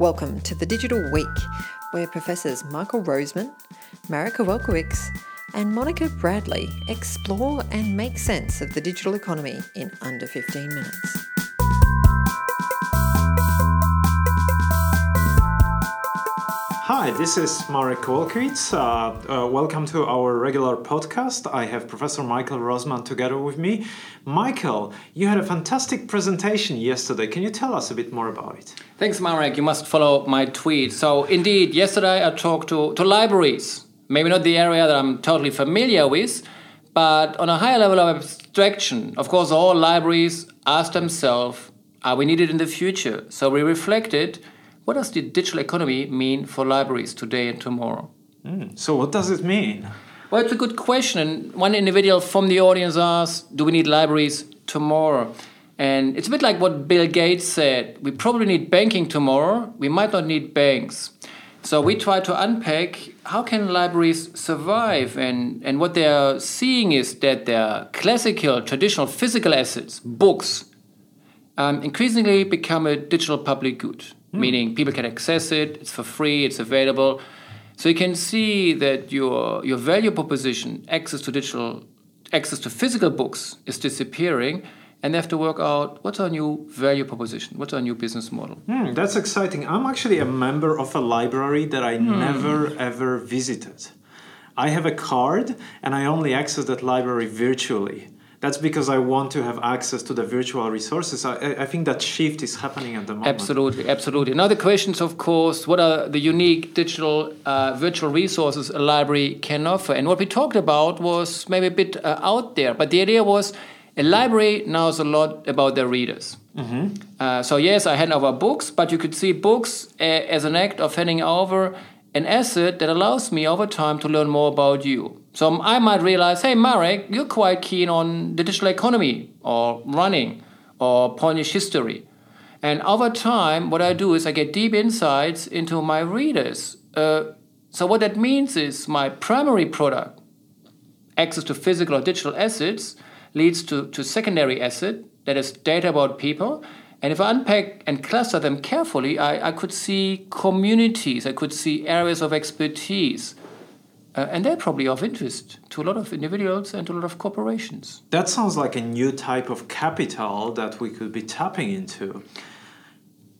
Welcome to the Digital Week, where Professors Michael Rosemann, Marek Kowalkiewicz, and Monica Bradley explore and make sense of the digital economy in under 15 minutes. Hi, this is Marek Kowalkiewicz. Uh, uh, welcome to our regular podcast. I have Professor Michael Rosemann together with me. Michael, you had a fantastic presentation yesterday. Can you tell us a bit more about it? Thanks, Marek. You must follow my tweet. So, indeed, yesterday I talked to, to libraries. Maybe not the area that I'm totally familiar with, but on a higher level of abstraction. Of course, all libraries ask themselves, are we needed in the future? So, we reflected what does the digital economy mean for libraries today and tomorrow? Mm, so, what does it mean? Well, it's a good question. And One individual from the audience asked, Do we need libraries tomorrow? And it's a bit like what Bill Gates said we probably need banking tomorrow, we might not need banks. So we try to unpack how can libraries survive and, and what they're seeing is that their classical traditional physical assets, books, um, increasingly become a digital public good mm. meaning people can access it, it's for free, it's available. So you can see that your your value proposition, access to digital, access to physical books, is disappearing, and they have to work out what's our new value proposition, what's our new business model. Mm, that's exciting. I'm actually a member of a library that I mm. never ever visited. I have a card, and I only access that library virtually that's because I want to have access to the virtual resources. I, I, think that shift is happening at the moment. Absolutely, absolutely. Now the questions, of course, what are the unique digital uh, virtual resources a library can offer? And what we talked about was maybe a bit uh, out there, but the idea was a library knows a lot about their readers. Mm-hmm. Uh, so yes, I hand over books, but you could see books a, as an act of handing over an asset that allows me over time to learn more about you. So I might realize, hey, Marek, you're quite keen on the digital economy or running or Polish history. And over time, what I do is I get deep insights into my readers. Uh, so what that means is my primary product, access to physical or digital assets, leads to, to secondary asset, that is data about people, and if I unpack and cluster them carefully, I, I could see communities, I could see areas of expertise. Uh, and they're probably of interest to a lot of individuals and to a lot of corporations. That sounds like a new type of capital that we could be tapping into.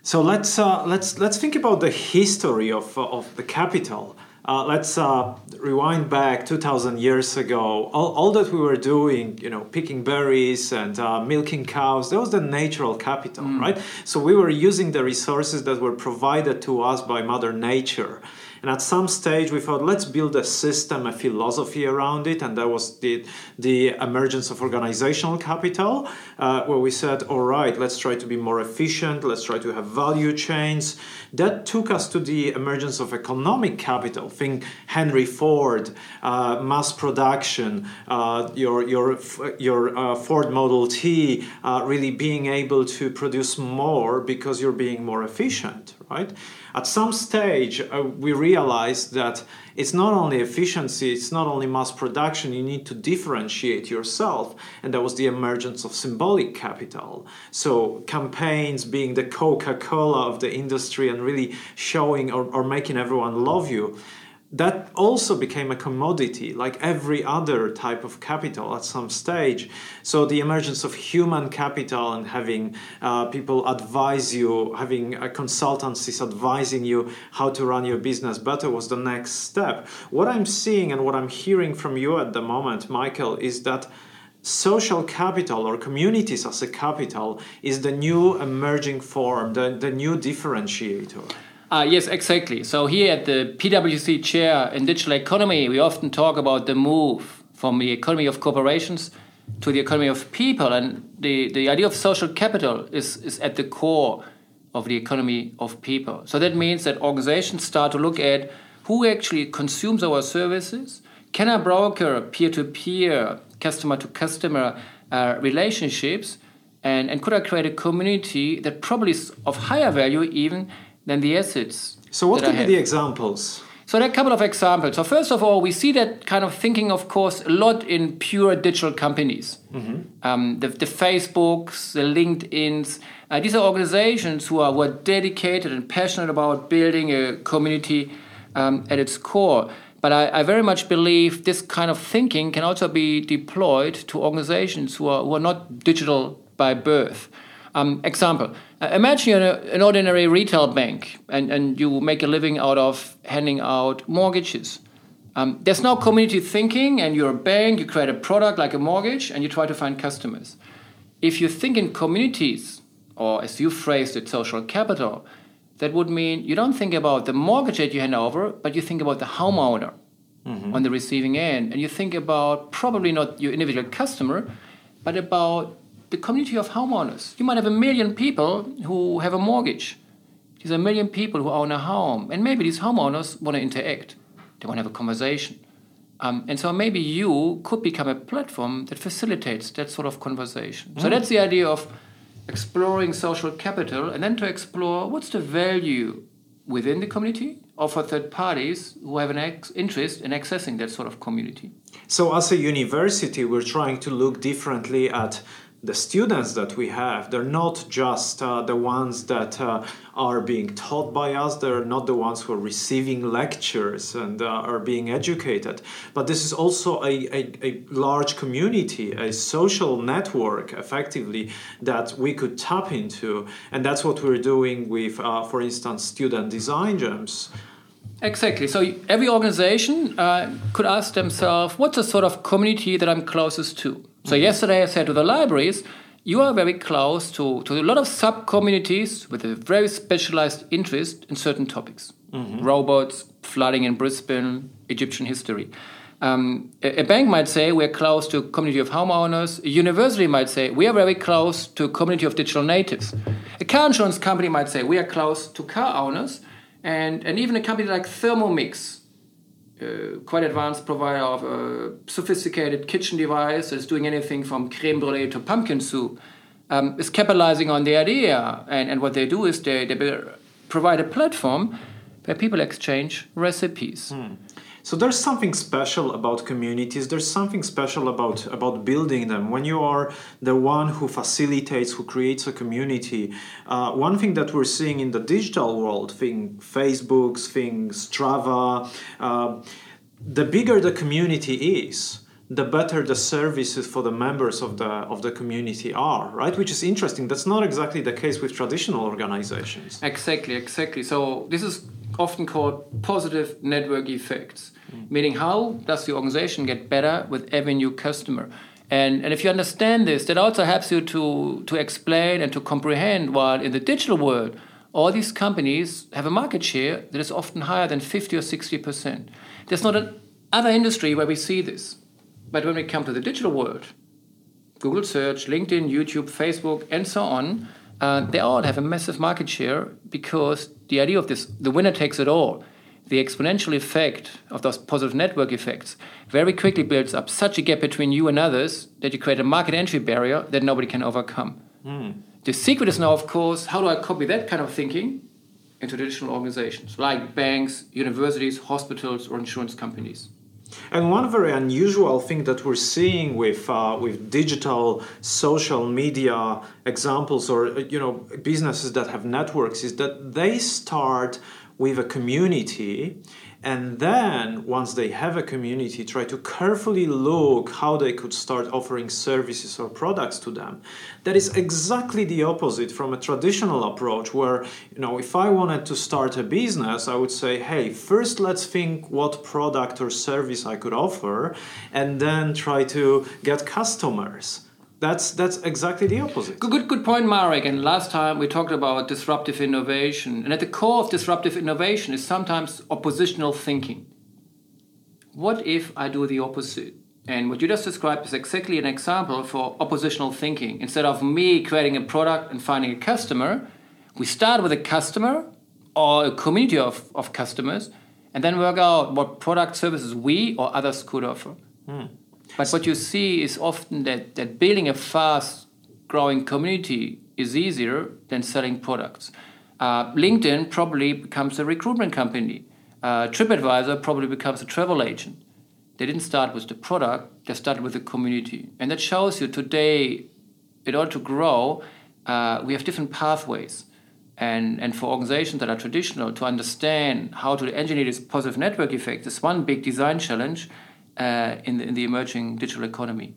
So let's uh, let's let's think about the history of uh, of the capital. Uh, let's uh, rewind back 2000 years ago all, all, that we were doing you know picking berries and uh, milking cows that was the natural capital mm. right so we were using the resources that were provided to us by mother nature and at some stage, we thought, let's build a system, a philosophy around it. And that was the, the emergence of organizational capital, uh, where we said, all right, let's try to be more efficient, let's try to have value chains. That took us to the emergence of economic capital. Think Henry Ford, uh, mass production, uh, your, your, your uh, Ford Model T, uh, really being able to produce more because you're being more efficient, right? At some stage, uh, we realized that it's not only efficiency, it's not only mass production, you need to differentiate yourself. And that was the emergence of symbolic capital. So, campaigns being the Coca Cola of the industry and really showing or, or making everyone love you that also became a commodity like every other type of capital at some stage. So the emergence of human capital and having uh, people advise you having uh, consultancies advising you how to run your business better was the next step. What i'm seeing and what i'm hearing from you at the moment michael is that social capital or communities as a capital is the new emerging form the, the new differentiator uh, yes, exactly. So here at the PwC chair in digital economy, we often talk about the move from the economy of corporations to the economy of people, and the, the idea of social capital is, is at the core of the economy of people. So that means that organizations start to look at who actually consumes our services. Can I broker peer to peer, customer to customer uh, relationships? And, and could I create a community that probably is of higher value even than the assets. So, what could be the examples? So there are a couple of examples. So first of all, we see that kind of thinking, of course, a lot in pure digital companies. Mm-hmm. Um, the, the, Facebooks, the LinkedIn's. Uh, these are organizations who are, who are dedicated and passionate about building a community um, at its core. But I, I, very much believe this kind of thinking can also be deployed to organizations who are, who are not digital by birth. Um, example, uh, imagine you're an ordinary retail bank and, and you make a living out of handing out mortgages. Um, there's no community thinking, and you're a bank, you create a product like a mortgage, and you try to find customers. If you think in communities, or as you phrased it, social capital, that would mean you don't think about the mortgage that you hand over, but you think about the homeowner mm-hmm. on the receiving end. And you think about probably not your individual customer, but about the community of homeowners. You might have a million people who have a mortgage. There's a million people who own a home. And maybe these homeowners want to interact, they want to have a conversation. Um, and so maybe you could become a platform that facilitates that sort of conversation. Mm. So that's the idea of exploring social capital and then to explore what's the value within the community or for third parties who have an ex- interest in accessing that sort of community. So, as a university, we're trying to look differently at the students that we have, they're not just uh, the ones that uh, are being taught by us, they're not the ones who are receiving lectures and uh, are being educated, but this is also a, a, a, large community, a social network, effectively, that we could tap into. And that's what we're doing with, uh, for instance, student design jams. Exactly. So every organization uh, could ask themselves, what's the sort of community that I'm closest to? So yesterday I said to the libraries, you are very close to, to a lot of sub communities with a very specialized interest in certain topics mm-hmm. robots, flooding in Brisbane, Egyptian history. Um, a, a, bank might say we're close to a community of homeowners. A university might say we are very close to a community of digital natives. A car insurance company might say we are close to car owners. And, and even a company like Thermomix uh, quite advanced provider of a sophisticated kitchen device that's doing anything from creme brulee to pumpkin soup, um, is capitalizing on the idea. And, and what they do is they, they provide a platform where people exchange recipes. Hmm. So there's something special about communities. There's something special about about building them. When you are the one who facilitates, who creates a community. Uh, one thing that we're seeing in the digital world, thing Facebooks, things Strava, uh, the bigger the community is, the better the services for the members of the of the community are right which is interesting that's not exactly the case with traditional organizations exactly exactly so this is often called positive network effects Meaning, how does the organization get better with every new customer? And, and if you understand this, that also helps you to, to explain and to comprehend while in the digital world, all these companies have a market share that is often higher than 50 or 60%. There's not another industry where we see this. But when we come to the digital world, Google search, LinkedIn, YouTube, Facebook, and so on, uh, they all have a massive market share because the idea of this, the winner takes it all the exponential effect of those positive network effects very quickly builds up such a gap between you and others that you create a market entry barrier that nobody can overcome. Mm. The secret is now, of course, how do I copy that kind of thinking into traditional organizations like banks, universities, hospitals, or insurance companies? And one very unusual thing that we're seeing with uh, with digital social media examples or you know businesses that have networks is that they start with a community and then once they have a community try to carefully look how they could start offering services or products to them. That is exactly the opposite from a traditional approach where you know if i wanted to start a business i would say hey first let's think what product or service i could offer and then try to get customers that's that's exactly the opposite. Good, good, good point, Marek. And last time we talked about disruptive innovation, and at the core of disruptive innovation is sometimes oppositional thinking. What if I do the opposite? And what you just described is exactly an example for oppositional thinking. Instead of me creating a product and finding a customer, we start with a customer or a community of, of customers and then work out what product services we or others could offer. Hmm. But what you see is often that, that building a fast growing community is easier than selling products. Uh, LinkedIn probably becomes a recruitment company. Uh, TripAdvisor probably becomes a travel agent. They didn't start with the product, they started with the community. And that shows you today, in order to grow, uh, we have different pathways. And, and for organizations that are traditional, to understand how to engineer this positive network effect is one big design challenge uh, in, the, in the emerging digital economy.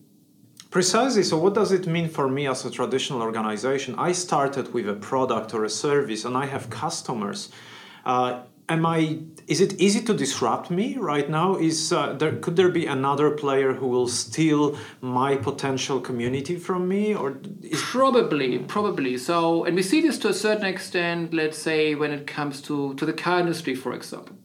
Precisely. So, what does it mean for me as a traditional organization? I started with a product or a service, and I have customers. Uh, am I? Is it easy to disrupt me right now? Is uh, there could there be another player who will steal my potential community from me, or is probably, probably. So, and we see this to a certain extent. Let's say when it comes to to the car industry, for example.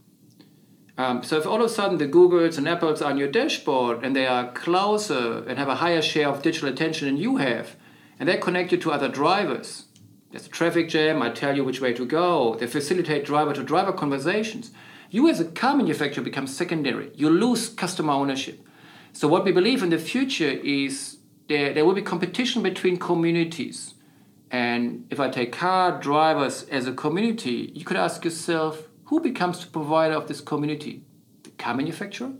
Um, so if all of a sudden the Googles and Apples are on your dashboard and they are closer and have a higher share of digital attention than you have, and they connect you to other drivers, there's a traffic jam, I tell you which way to go. They facilitate driver to driver conversations. You, as a car manufacturer, become secondary. You lose customer ownership. So, what we believe in the future is there, there will be competition between communities. And if I take car drivers as a community, you could ask yourself who becomes the provider of this community? The car manufacturer?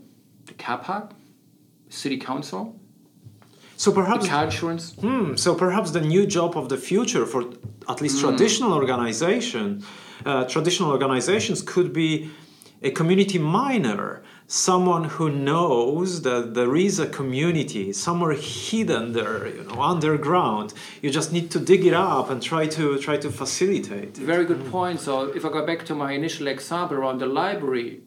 The car park? City council? So perhaps car insurance. Hmm, so perhaps the new job of the future for at least mm. traditional organization, uh, traditional organizations could be a community miner, someone who knows that there is a community somewhere hidden there, you know, underground. You just need to dig it up and try to try to facilitate. Very good point. So if I go back to my initial example around the library,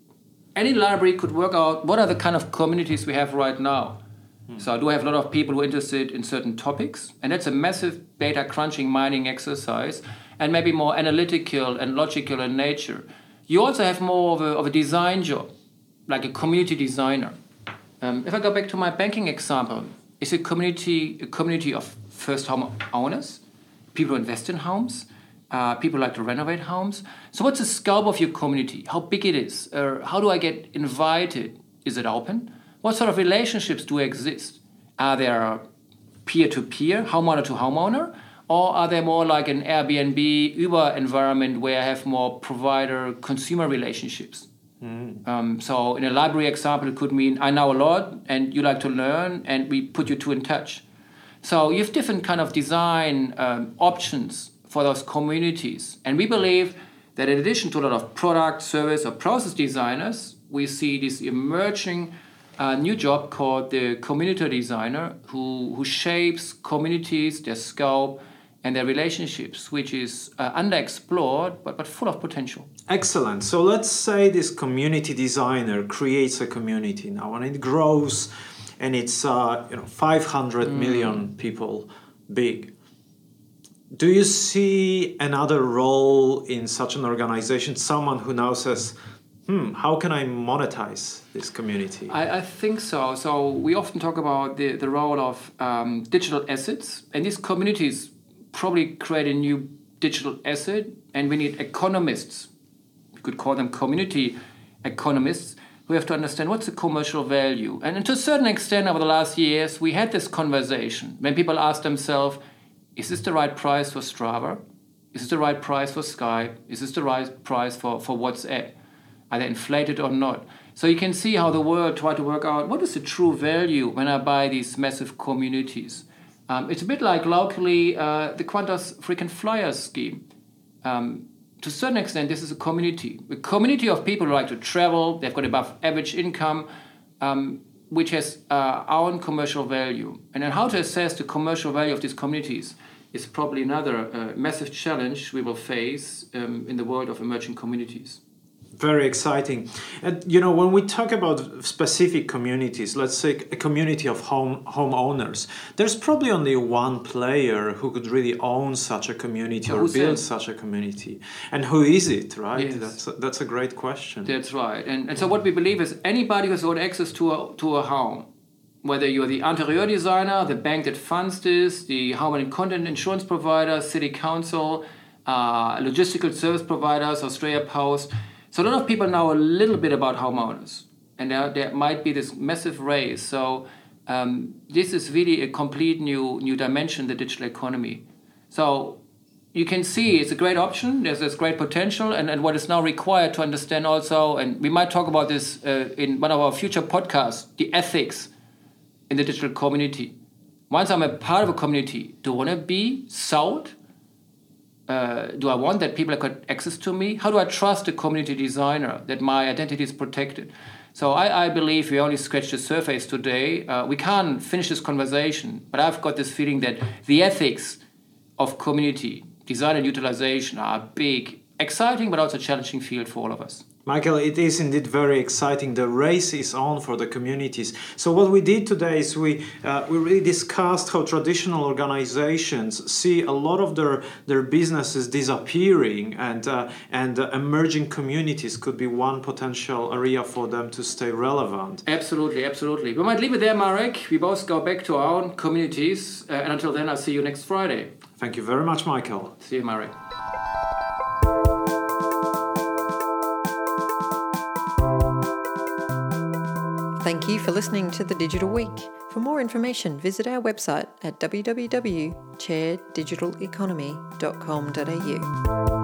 any library could work out what are the kind of communities we have right now Hmm. So I do have a lot of people who are interested in certain topics, and that's a massive data crunching mining exercise, and maybe more analytical and logical in nature. You also have more of a, of a design job, like a community designer. Um, if I go back to my banking example, it's a community a community of first home owners, people who invest in homes, uh, people like to renovate homes. So what's the scope of your community? How big it is? Uh, how do I get invited? Is it open? What sort of relationships do exist? Are there peer to peer, homeowner to homeowner? Or are they more like an Airbnb, Uber environment where I have more provider consumer relationships? Mm. Um, so, in a library example, it could mean I know a lot and you like to learn, and we put you two in touch. So, you have different kind of design um, options for those communities. And we believe that in addition to a lot of product, service, or process designers, we see this emerging a new job called the community designer who, who shapes communities, their scope, and their relationships, which is uh, underexplored but, but full of potential. Excellent. So let's say this community designer creates a community now and it grows and it's uh, you know 500 mm. million people big. Do you see another role in such an organization? Someone who now says, hmm, how can I monetize this community? I, I, think so. So we often talk about the, the role of um, digital assets, and these communities probably create a new digital asset, and we need economists. We could call them community economists who have to understand what's the commercial value. And to a certain extent, over the last years, we had this conversation when people ask themselves, is this the right price for Strava? Is this the right price for Skype? Is this the right price for, for WhatsApp? Are they inflated or not? So you can see how the world tried to work out what is the true value when I buy these massive communities. Um, it's a bit like locally uh, the Qantas frequent flyers scheme. Um, to a certain extent, this is a community, a community of people who like to travel. They've got above average income, um, which has uh, own commercial value. And then how to assess the commercial value of these communities is probably another uh, massive challenge we will face um, in the world of emerging communities very exciting. And you know when we talk about specific communities let's say a community of home homeowners there's probably only one player who could really own such a community or build such a community. And who is it right? Yes. that's a, that's a great question. That's right. And, and so what we believe is anybody who's got access to a, to a home whether you're the interior designer the bank that funds this the home and content insurance provider city council uh, logistical service providers australia post so a lot of people know a little bit about homeowners, and there, there might be this massive race. So um, this is really a complete new new dimension, the digital economy. So you can see it's a great option. There's this great potential, and, and what is now required to understand also, and we might talk about this uh, in one of our future podcasts, the ethics in the digital community. Once I'm a part of a community, do I want to be sold? Uh, do I want that people have got access to me? How do I trust a community designer that my identity is protected? So I, I believe we only scratched the surface today. Uh, we can't finish this conversation, but I've got this feeling that the ethics of community design and utilization are a big, exciting, but also challenging field for all of us. Michael, it is indeed very exciting. The race is on for the communities. So what we did today is we uh, we really discussed how traditional organizations see a lot of their their businesses disappearing, and uh, and uh, emerging communities could be one potential area for them to stay relevant. Absolutely, absolutely. We might leave it there, Marek. We both go back to our own communities, uh, and until then, I'll see you next Friday. Thank you very much, Michael. See you, Marek. Thank you for listening to the Digital Week. For more information, visit our website at www.chairddigitaleconomy.com.au.